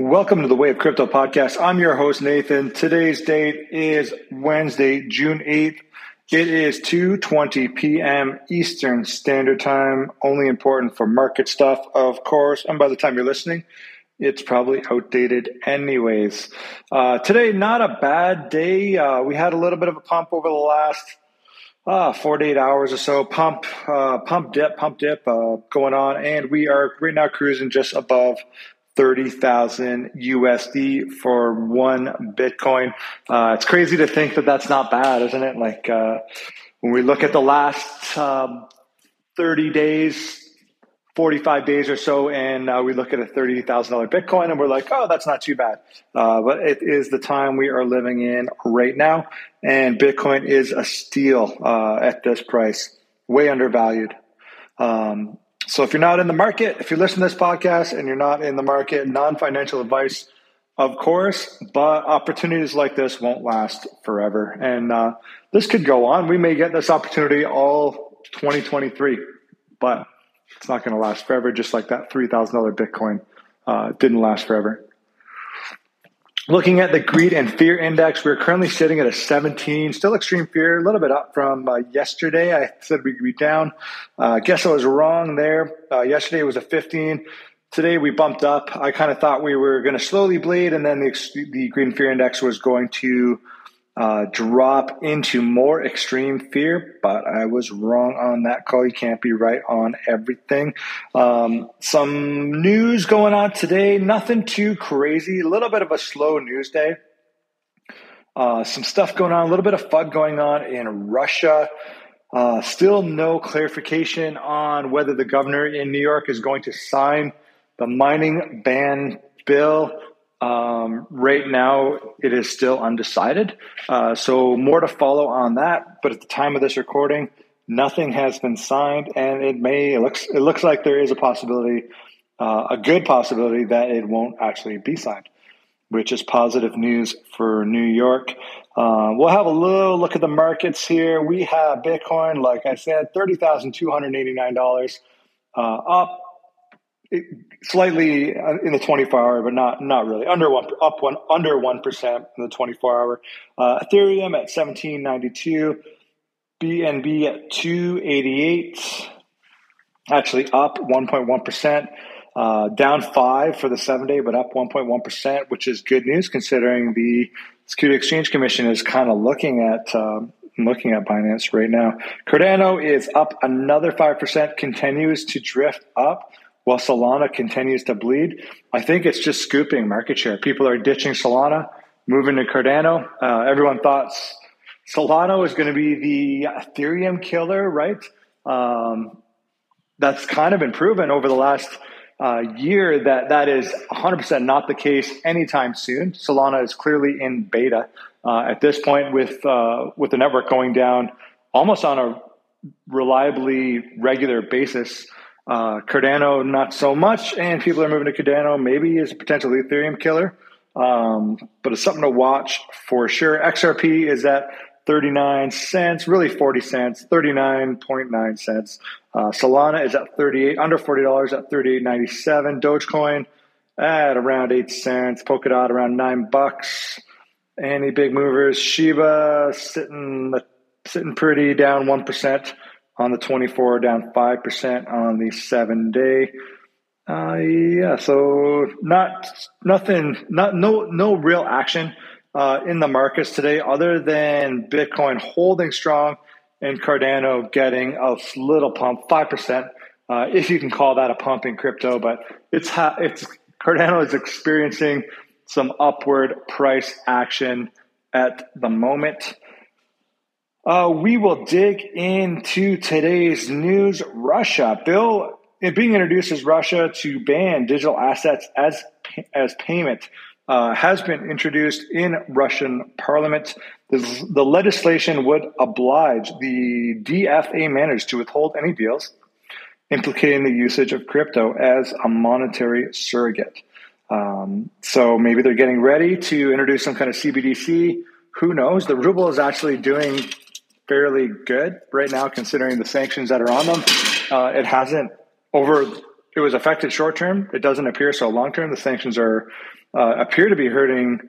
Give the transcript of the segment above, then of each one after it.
Welcome to the Way of Crypto podcast. I'm your host, Nathan. Today's date is Wednesday, June 8th. It is 2:20 p.m. Eastern Standard Time. Only important for market stuff, of course. And by the time you're listening, it's probably outdated anyways. Uh, today, not a bad day. Uh, we had a little bit of a pump over the last uh, 48 hours or so. Pump, uh, pump dip, pump dip uh, going on. And we are right now cruising just above 30,000 USD for one Bitcoin. Uh, it's crazy to think that that's not bad, isn't it? Like when we look at the last um, 30 days, 45 days or so, and uh, we look at a $30,000 Bitcoin and we're like, oh, that's not too bad. Uh, but it is the time we are living in right now. And Bitcoin is a steal uh, at this price, way undervalued. Um, so if you're not in the market, if you listen to this podcast and you're not in the market, non financial advice, of course, but opportunities like this won't last forever. And uh, this could go on. We may get this opportunity all 2023, but it's not going to last forever, just like that $3,000 Bitcoin uh, didn't last forever. Looking at the greed and fear index, we're currently sitting at a 17, still extreme fear, a little bit up from uh, yesterday. I said we'd be down. Uh, guess I was wrong there. Uh, yesterday was a 15. Today we bumped up. I kind of thought we were going to slowly bleed, and then the, the greed and fear index was going to uh, drop into more extreme fear, but I was wrong on that call. You can't be right on everything. Um, some news going on today, nothing too crazy, a little bit of a slow news day. Uh, some stuff going on, a little bit of FUD going on in Russia. Uh, still no clarification on whether the governor in New York is going to sign the mining ban bill. Um, right now, it is still undecided. Uh, so, more to follow on that. But at the time of this recording, nothing has been signed, and it may it looks it looks like there is a possibility, uh, a good possibility that it won't actually be signed, which is positive news for New York. Uh, we'll have a little look at the markets here. We have Bitcoin, like I said, thirty thousand two hundred eighty nine dollars, uh, slightly uh, in the 24 hour, but not not really under one up one under one percent in the 24 hour. Uh, Ethereum at 1792, BNB at 288, actually up 1.1 percent. Uh, down five for the seven day, but up 1.1%, which is good news considering the Security Exchange Commission is kind of looking at um, looking at Binance right now. Cardano is up another 5%, continues to drift up while Solana continues to bleed. I think it's just scooping market share. People are ditching Solana, moving to Cardano. Uh, everyone thought Solana was going to be the Ethereum killer, right? Um, that's kind of been proven over the last uh, year that that is 100% not the case anytime soon. Solana is clearly in beta uh, at this point, with uh, with the network going down almost on a reliably regular basis. Uh, Cardano, not so much, and people are moving to Cardano. Maybe is a potential Ethereum killer, um, but it's something to watch for sure. XRP is at 39 cents, really 40 cents, 39.9 cents. Uh, Solana is at 38, under $40 at 38.97. Dogecoin at around 8 cents. Polkadot around 9 bucks. Any big movers? Shiba sitting sitting pretty down 1% on the 24, down 5% on the seven day. Uh, yeah, so not nothing, not no no real action uh, in the markets today, other than Bitcoin holding strong and Cardano getting a little pump, five percent, uh, if you can call that a pump in crypto. But it's ha- it's Cardano is experiencing some upward price action at the moment. Uh, we will dig into today's news. Russia bill being introduced as Russia to ban digital assets as as payment uh, has been introduced in Russian Parliament. The, the legislation would oblige the DFA managers to withhold any deals implicating the usage of crypto as a monetary surrogate. Um, so maybe they're getting ready to introduce some kind of CBDC. Who knows? The ruble is actually doing fairly good right now, considering the sanctions that are on them. Uh, it hasn't over it was affected short term. It doesn't appear so long term. The sanctions are uh, appear to be hurting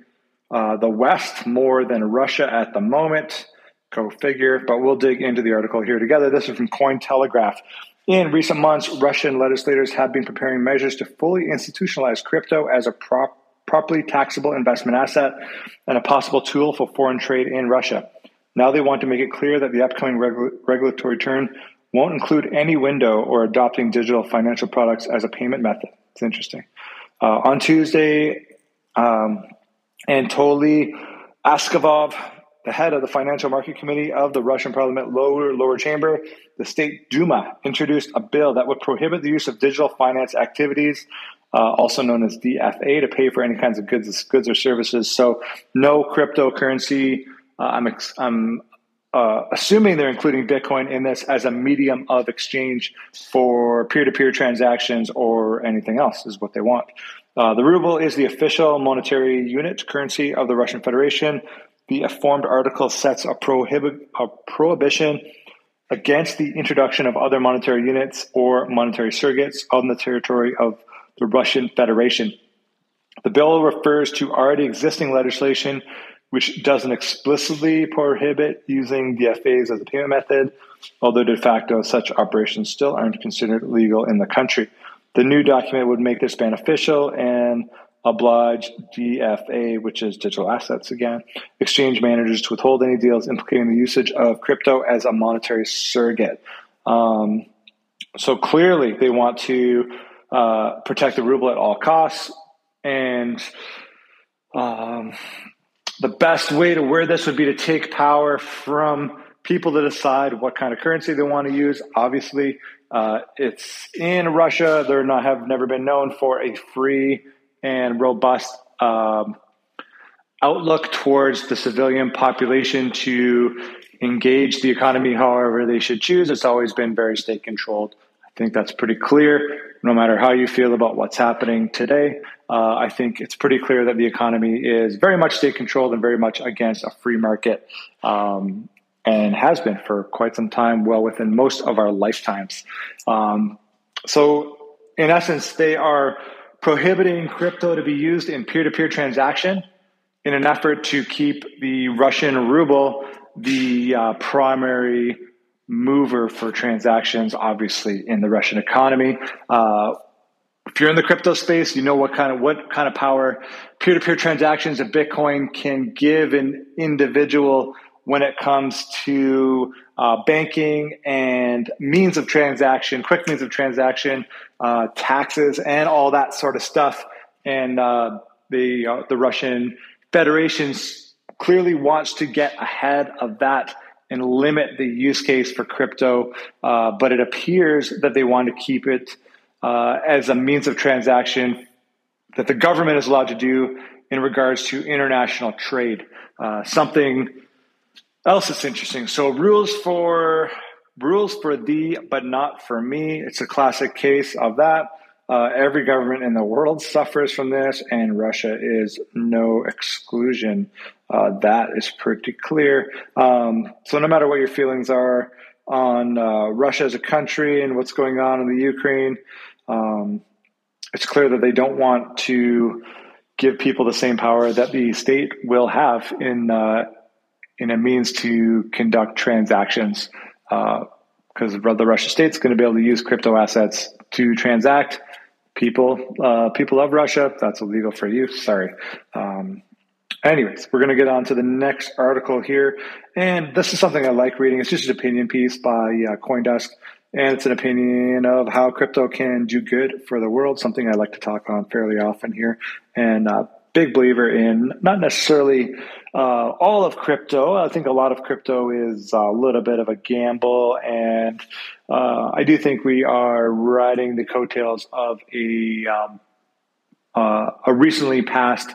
uh, the West more than Russia at the moment. Go figure. But we'll dig into the article here together. This is from Cointelegraph. In recent months, Russian legislators have been preparing measures to fully institutionalize crypto as a prop, properly taxable investment asset and a possible tool for foreign trade in Russia. Now they want to make it clear that the upcoming regu- regulatory turn won't include any window or adopting digital financial products as a payment method. It's interesting. Uh, on Tuesday, um, Anatoly Aksakov, the head of the Financial Market Committee of the Russian Parliament lower lower chamber, the State Duma, introduced a bill that would prohibit the use of digital finance activities, uh, also known as DFA, to pay for any kinds of goods, goods or services. So, no cryptocurrency. Uh, I'm, ex- I'm uh, assuming they're including Bitcoin in this as a medium of exchange for peer to peer transactions or anything else, is what they want. Uh, the ruble is the official monetary unit currency of the Russian Federation. The formed article sets a, prohibi- a prohibition against the introduction of other monetary units or monetary surrogates on the territory of the Russian Federation. The bill refers to already existing legislation which doesn't explicitly prohibit using DFAs as a payment method, although de facto such operations still aren't considered legal in the country. The new document would make this beneficial and oblige DFA, which is digital assets again, exchange managers to withhold any deals implicating the usage of crypto as a monetary surrogate. Um, so clearly, they want to uh, protect the ruble at all costs. And um, the best way to wear this would be to take power from people to decide what kind of currency they want to use. Obviously, uh, it's in Russia. They're not have never been known for a free and robust um, outlook towards the civilian population to engage the economy however they should choose. It's always been very state controlled. I think that's pretty clear. No matter how you feel about what's happening today, uh, I think it's pretty clear that the economy is very much state controlled and very much against a free market, um, and has been for quite some time, well within most of our lifetimes. Um, so, in essence, they are prohibiting crypto to be used in peer to peer transaction in an effort to keep the Russian ruble the uh, primary mover for transactions, obviously, in the Russian economy. Uh, if you're in the crypto space, you know what kind of what kind of power peer-to-peer transactions of Bitcoin can give an individual when it comes to uh, banking and means of transaction, quick means of transaction, uh, taxes, and all that sort of stuff. And uh, the uh, the Russian Federation clearly wants to get ahead of that and limit the use case for crypto, uh, but it appears that they want to keep it uh, as a means of transaction that the government is allowed to do in regards to international trade. Uh, something else that's interesting. So rules for rules for thee, but not for me. It's a classic case of that. Uh, every government in the world suffers from this, and Russia is no exclusion. Uh, that is pretty clear. Um, so, no matter what your feelings are on uh, Russia as a country and what's going on in the Ukraine, um, it's clear that they don't want to give people the same power that the state will have in uh, in a means to conduct transactions. Because the Russian state's going to be able to use crypto assets to transact. People, uh, people of Russia, that's illegal for you. Sorry. Um, anyways, we're going to get on to the next article here, and this is something I like reading. It's just an opinion piece by uh, CoinDesk and it's an opinion of how crypto can do good for the world, something I like to talk on fairly often here. And uh, big believer in not necessarily uh, all of crypto. I think a lot of crypto is a little bit of a gamble, and uh, I do think we are riding the coattails of a um, uh, a recently passed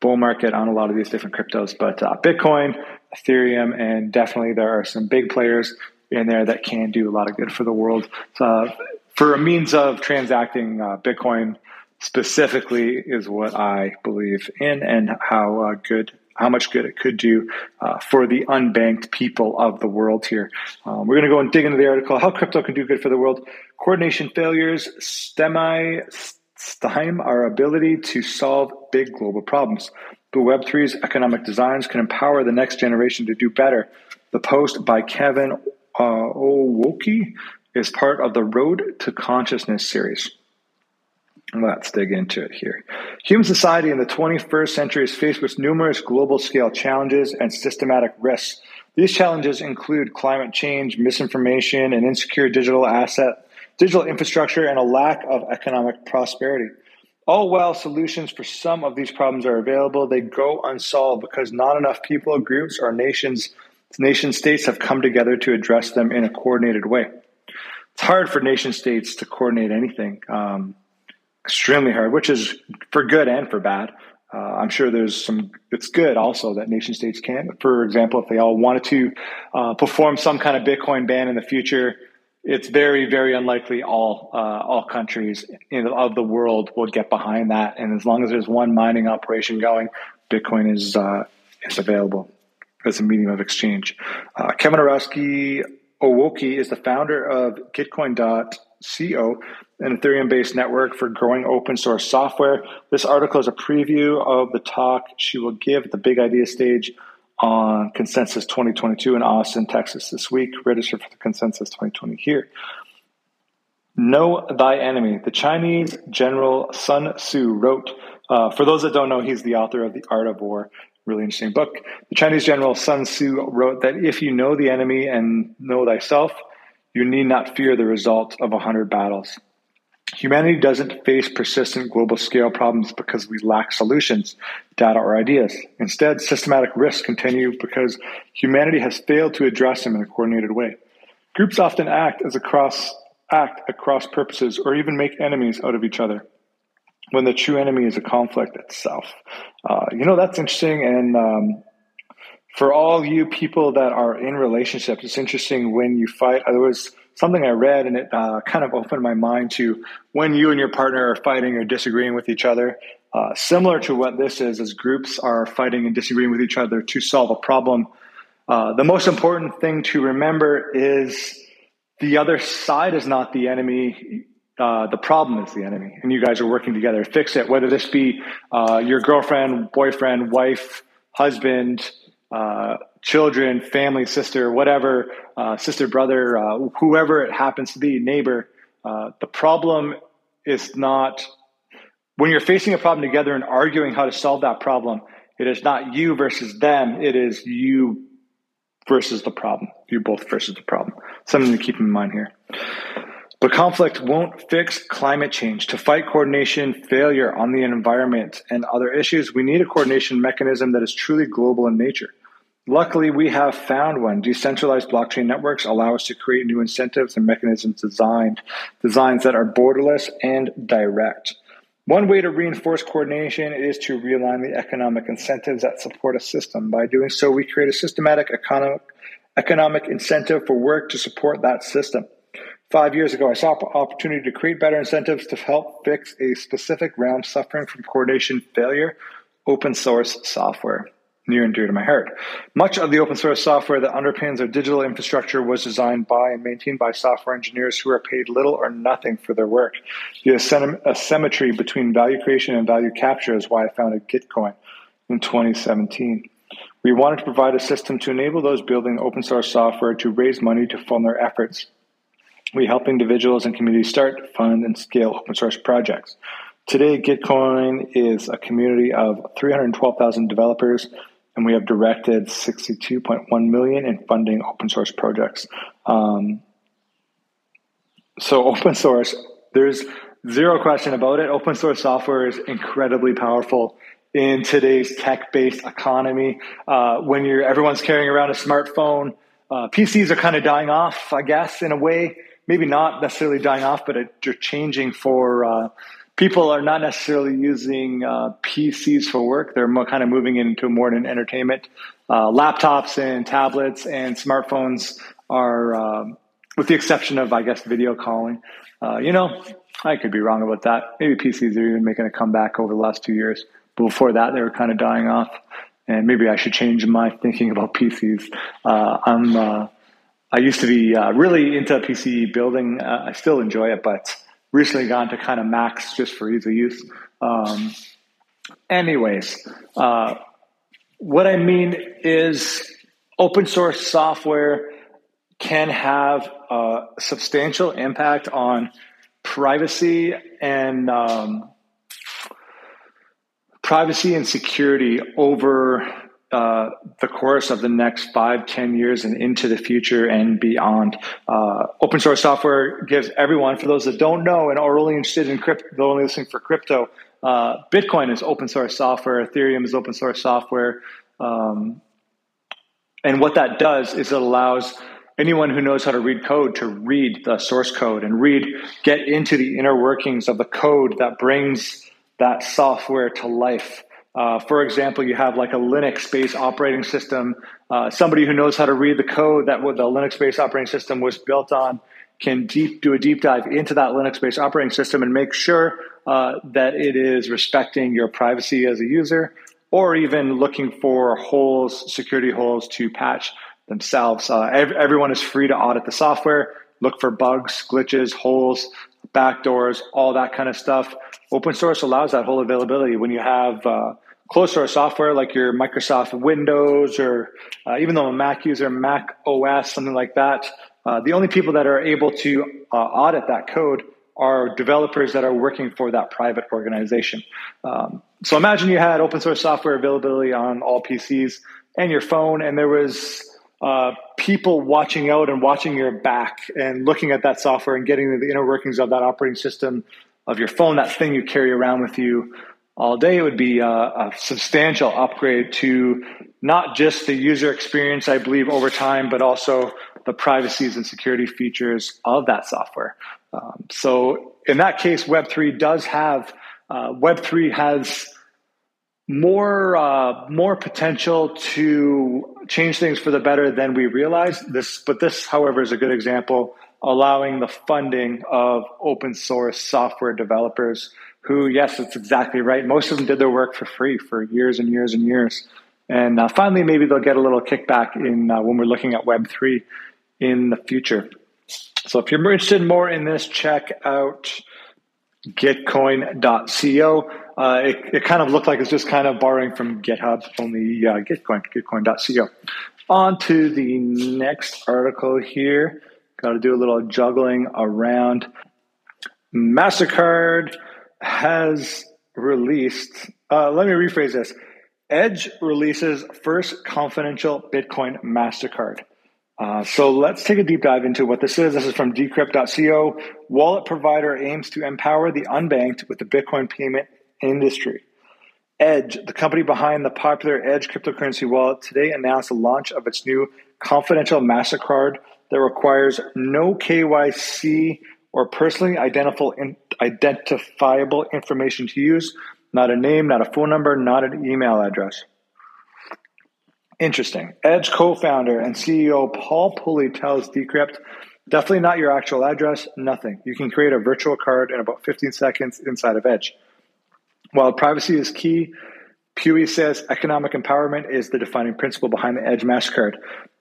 bull market on a lot of these different cryptos. But uh, Bitcoin, Ethereum, and definitely there are some big players in there that can do a lot of good for the world. Uh, for a means of transacting uh, Bitcoin specifically is what I believe in and how uh, good how much good it could do uh, for the unbanked people of the world here. Um, we're going to go and dig into the article how crypto can do good for the world. Coordination failures stemi stymie our ability to solve big global problems. But Web3's economic designs can empower the next generation to do better. The post by Kevin uh, Owocki is part of the Road to Consensus series. Let's dig into it here. Human society in the 21st century is faced with numerous global scale challenges and systematic risks. These challenges include climate change, misinformation, and insecure digital asset, digital infrastructure, and a lack of economic prosperity. All while solutions for some of these problems are available, they go unsolved because not enough people, groups, or nations, nation states have come together to address them in a coordinated way. It's hard for nation states to coordinate anything. Um, extremely hard, which is for good and for bad. Uh, I'm sure there's some, it's good also that nation states can. For example, if they all wanted to uh, perform some kind of Bitcoin ban in the future, it's very, very unlikely all uh, all countries in, of the world will get behind that. And as long as there's one mining operation going, Bitcoin is uh, is available as a medium of exchange. Uh, Kevin Orosky Owocki is the founder of Gitcoin.co, an Ethereum based network for growing open source software. This article is a preview of the talk she will give at the Big Idea stage on Consensus 2022 in Austin, Texas this week. Register for the Consensus 2020 here. Know Thy Enemy. The Chinese general Sun Tzu wrote, uh, for those that don't know, he's the author of The Art of War, really interesting book. The Chinese general Sun Tzu wrote that if you know the enemy and know thyself, you need not fear the result of a hundred battles. Humanity doesn't face persistent global scale problems because we lack solutions, data, or ideas. Instead, systematic risks continue because humanity has failed to address them in a coordinated way. Groups often act as across act across purposes or even make enemies out of each other when the true enemy is a conflict itself. Uh, you know, that's interesting. And um, for all you people that are in relationships, it's interesting when you fight. There was something I read and it uh, kind of opened my mind to when you and your partner are fighting or disagreeing with each other. Uh, similar to what this is, as groups are fighting and disagreeing with each other to solve a problem. Uh, the most important thing to remember is the other side is not the enemy. Uh, the problem is the enemy, and you guys are working together to fix it. Whether this be uh, your girlfriend, boyfriend, wife, husband, uh, children, family, sister, whatever, uh, sister, brother, uh, whoever it happens to be, neighbor. Uh, the problem is not when you're facing a problem together and arguing how to solve that problem. It is not you versus them. It is you versus the problem. You both versus the problem. Something to keep in mind here. But conflict won't fix climate change. To fight coordination failure on the environment and other issues, we need a coordination mechanism that is truly global in nature. Luckily, we have found one. Decentralized blockchain networks allow us to create new incentives and mechanisms designed designs that are borderless and direct. One way to reinforce coordination is to realign the economic incentives that support a system. By doing so, we create a systematic economic, economic incentive for work to support that system. Five years ago, I saw an opportunity to create better incentives to help fix a specific realm suffering from coordination failure open source software near and dear to my heart. Much of the open source software that underpins our digital infrastructure was designed by and maintained by software engineers who are paid little or nothing for their work. The asymmetry between value creation and value capture is why I founded Gitcoin in 2017. We wanted to provide a system to enable those building open source software to raise money to fund their efforts. We help individuals and communities start, fund, and scale open source projects. Today, Gitcoin is a community of 312,000 developers and we have directed 62.1 million in funding open source projects. Um, so open source, there's zero question about it. Open source software is incredibly powerful in today's tech-based economy. Uh, when you're everyone's carrying around a smartphone, uh, PCs are kind of dying off, I guess, in a way. Maybe not necessarily dying off, but they're changing for uh, people are not necessarily using uh, PCs for work. They're more kind of moving into more than entertainment. Uh, laptops and tablets and smartphones are, um, with the exception of, I guess, video calling. Uh, you know, I could be wrong about that. Maybe PCs are even making a comeback over the last two years. But before that, they were kind of dying off. and maybe I should change my thinking about PCs. Uh, I'm uh, I used to be uh, really into PC building. I still enjoy it, but recently gone to kind of Macs just for ease of use. Um, anyways, uh, what I mean is open source software can have a substantial impact on privacy and um, privacy and security over uh, the course of the next five, ten years and into the future and beyond. Uh, open source software gives everyone, for those that don't know and are only interested in crypto, they're only listening for crypto, uh, Bitcoin is open source software, Ethereum is open source software. Um, and what that does is it allows anyone who knows how to read code to read the source code and read, get into the inner workings of the code that brings that software to life. Uh, for example, you have like a Linux based operating system. Uh, somebody who knows how to read the code that the Linux based operating system was built on can deep, do a deep dive into that Linux based operating system and make sure uh, that it is respecting your privacy as a user or even looking for holes, security holes to patch themselves. Uh, ev- everyone is free to audit the software, look for bugs, glitches, holes, backdoors, all that kind of stuff. Open source allows that whole availability. When you have closed source software like your Microsoft Windows or uh, even though I'm a Mac user, Mac OS, something like that, uh, the only people that are able to uh, audit that code are developers that are working for that private organization. Um, so imagine you had open source software availability on all PCs and your phone, and there was uh, people watching out and watching your back and looking at that software and getting the inner workings of that operating system of your phone, that thing you carry around with you all day, it would be a, a substantial upgrade to not just the user experience, I believe, over time, but also the privacies and security features of that software. Um, so in that case, Web3 does have, uh, Web3 has more uh, more potential to change things for the better than we realize. This, but this, however, is a good example, allowing the funding of open source software developers. Who, yes, that's exactly right. Most of them did their work for free for years and years and years, and uh, finally, maybe they'll get a little kickback in uh, when we're looking at Web three in the future. So, if you're interested more in this, check out Gitcoin.co. Uh, it, it, kind of looked like it's just kind of borrowing from GitHub, only uh, Gitcoin, Gitcoin.co. On to the next article here. Got to do a little juggling around. MasterCard has released, uh, let me rephrase this Edge releases first confidential Bitcoin MasterCard. Uh, so let's take a deep dive into what this is. This is from decrypt.co. Wallet provider aims to empower the unbanked with the Bitcoin payment industry. Edge, the company behind the popular Edge cryptocurrency wallet, today announced the launch of its new confidential MasterCard that requires no KYC or personally identifiable information to use, not a name, not a phone number, not an email address. Interesting. Edge co founder and CEO Paul Puey tells Decrypt definitely not your actual address, nothing. You can create a virtual card in about 15 seconds inside of Edge. While privacy is key, Pulley says economic empowerment is the defining principle behind the Edge MasterCard.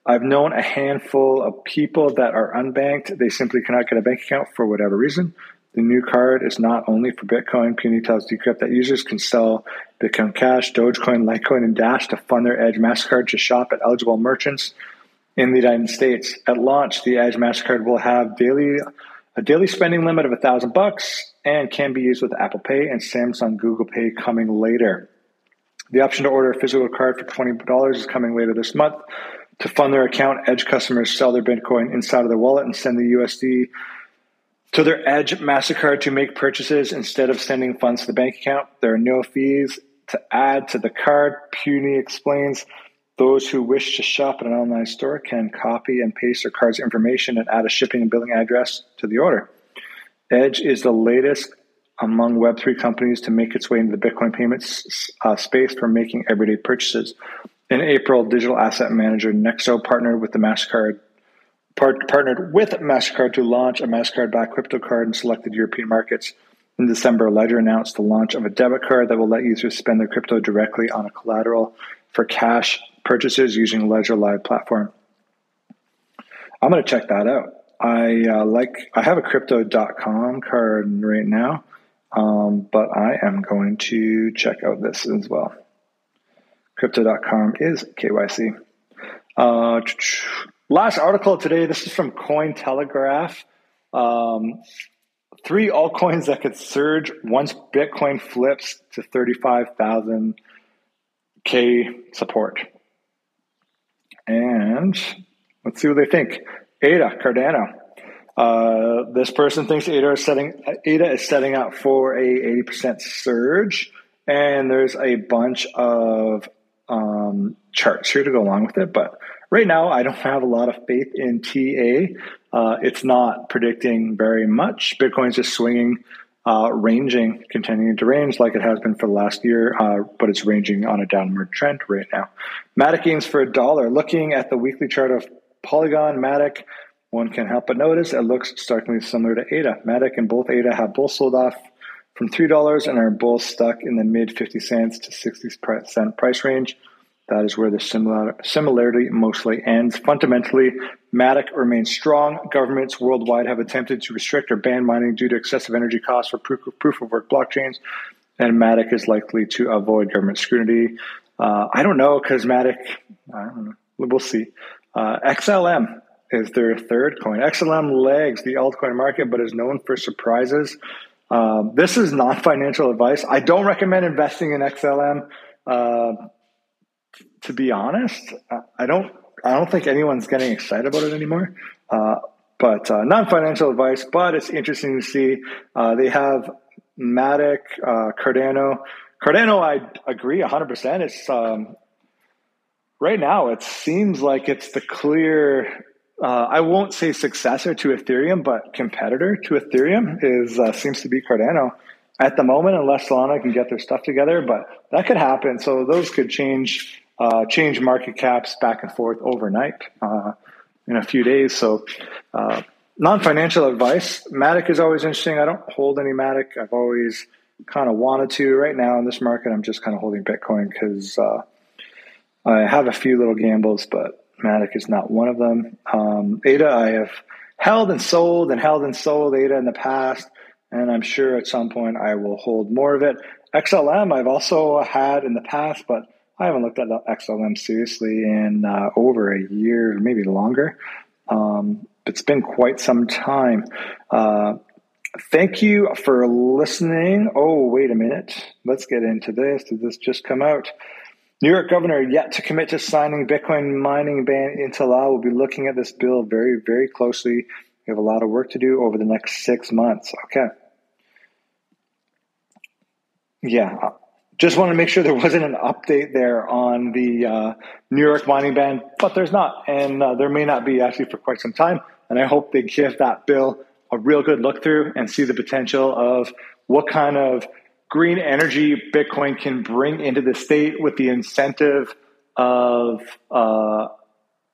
I've known a handful of people that are unbanked. They simply cannot get a bank account for whatever reason. The new card is not only for Bitcoin. Puey tells Decrypt that users can sell Bitcoin Cash, Dogecoin, Litecoin, and Dash to fund their Edge MasterCard to shop at eligible merchants in the United States. At launch, the Edge MasterCard will have daily a daily spending limit of a thousand bucks and can be used with Apple Pay and Samsung Google Pay coming later. The option to order a physical card for $20 is coming later this month. To fund their account, Edge customers sell their Bitcoin inside of their wallet and send the USD to their Edge MasterCard to make purchases instead of sending funds to the bank account. There are no fees to add to the card. Puey explains those who wish to shop at an online store can copy and paste their card's information and add a shipping and billing address to the order. Edge is the latest among Web3 companies to make its way into the Bitcoin payments uh, space for making everyday purchases. In April, digital asset manager Nexo partnered with the MasterCard part, partnered with MasterCard to launch a MasterCard backed crypto card in selected European markets. In December, Ledger announced the launch of a debit card that will let users spend their crypto directly on a collateral for cash purchases using Ledger Live platform. I'm going to check that out. I uh, like I have a crypto.com card right now, um, but I am going to check out this as well. Crypto.com is KYC. Uh, last article today. This is from Cointelegraph. Um, three altcoins that could surge once Bitcoin flips to 35,000 K support. And let's see what they think. Ada Cardano. Uh, this person thinks ADA is setting ADA is setting up for a 80% surge, and there's a bunch of um, charts here to go along with it. But right now, I don't have a lot of faith in TA. Uh, it's not predicting very much. Bitcoin's just swinging uh, ranging, continuing to range like it has been for the last year, uh, but it's ranging on a downward trend right now. Matic gains for a dollar. Looking at the weekly chart of Polygon, Matic, one can help but notice it looks starkly similar to ADA. Matic and both ADA have both sold off from $3 and are both stuck in the mid 50 cents to 60 cent price range. That is where the similar, similarity mostly ends. Fundamentally, Matic remains strong. Governments worldwide have attempted to restrict or ban mining due to excessive energy costs for proof of, proof of work blockchains, and Matic is likely to avoid government scrutiny. Uh, I don't know because Matic, I don't know. We'll see. Uh, XLM is their third coin. XLM legs the altcoin market, but is known for surprises. Um, this is non financial advice. I don't recommend investing in XLM. Uh, to be honest, I don't. I don't think anyone's getting excited about it anymore. Uh, but uh, non-financial advice. But it's interesting to see uh, they have Matic, uh, Cardano. Cardano, I agree 100. percent It's um, right now. It seems like it's the clear. Uh, I won't say successor to Ethereum, but competitor to Ethereum is uh, seems to be Cardano at the moment, unless Solana can get their stuff together. But that could happen. So those could change uh, change market caps back and forth overnight uh, in a few days. So, uh, non financial advice. Matic is always interesting. I don't hold any Matic. I've always kind of wanted to. Right now in this market, I'm just kind of holding Bitcoin because uh, I have a few little gambles, but Matic is not one of them. Um, ADA, I have held and sold and held and sold ADA in the past, and I'm sure at some point I will hold more of it. XLM, I've also had in the past, but I haven't looked at XLM seriously in uh, over a year, maybe longer. Um, it's been quite some time. Uh, thank you for listening. Oh, wait a minute. Let's get into this. Did this just come out? New York governor yet to commit to signing Bitcoin mining ban into law. We'll be looking at this bill very, very closely. We have a lot of work to do over the next six months. Okay. Yeah, just wanted to make sure there wasn't an update there on the uh, New York mining ban, but there's not, and uh, there may not be actually for quite some time. And I hope they give that bill a real good look through and see the potential of what kind of green energy Bitcoin can bring into the state with the incentive of uh,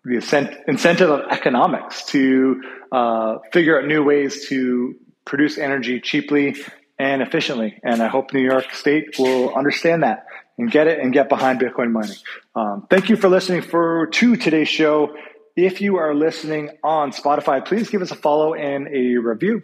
the incentive of economics to uh, figure out new ways to produce energy cheaply and efficiently. And I hope New York State will understand that and get it and get behind Bitcoin mining. Um, thank you for listening for to today's show. If you are listening on Spotify, please give us a follow and a review.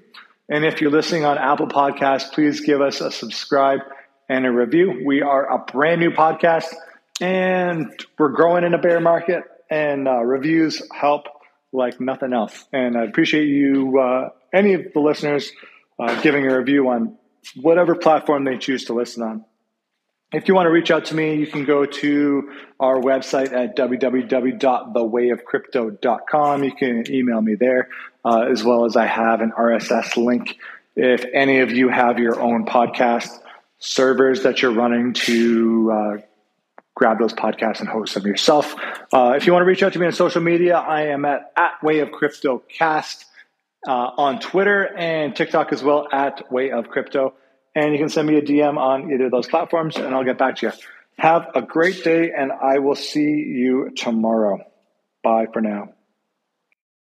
And if you're listening on Apple Podcasts, please give us a subscribe and a review. We are a brand new podcast and we're growing in a bear market, and uh, reviews help like nothing else. And I appreciate you, uh, any of the listeners, uh, giving a review on whatever platform they choose to listen on. If you want to reach out to me, you can go to our website at www.thewayofcrypto.com. You can email me there, uh, as well as I have an RSS link. If any of you have your own podcast servers that you're running to uh, grab those podcasts and host them yourself. Uh, if you want to reach out to me on social media, I am at, at Way of Crypto Cast uh, on Twitter and TikTok as well at Way of Crypto. And you can send me a DM on either of those platforms and I'll get back to you. Have a great day and I will see you tomorrow. Bye for now.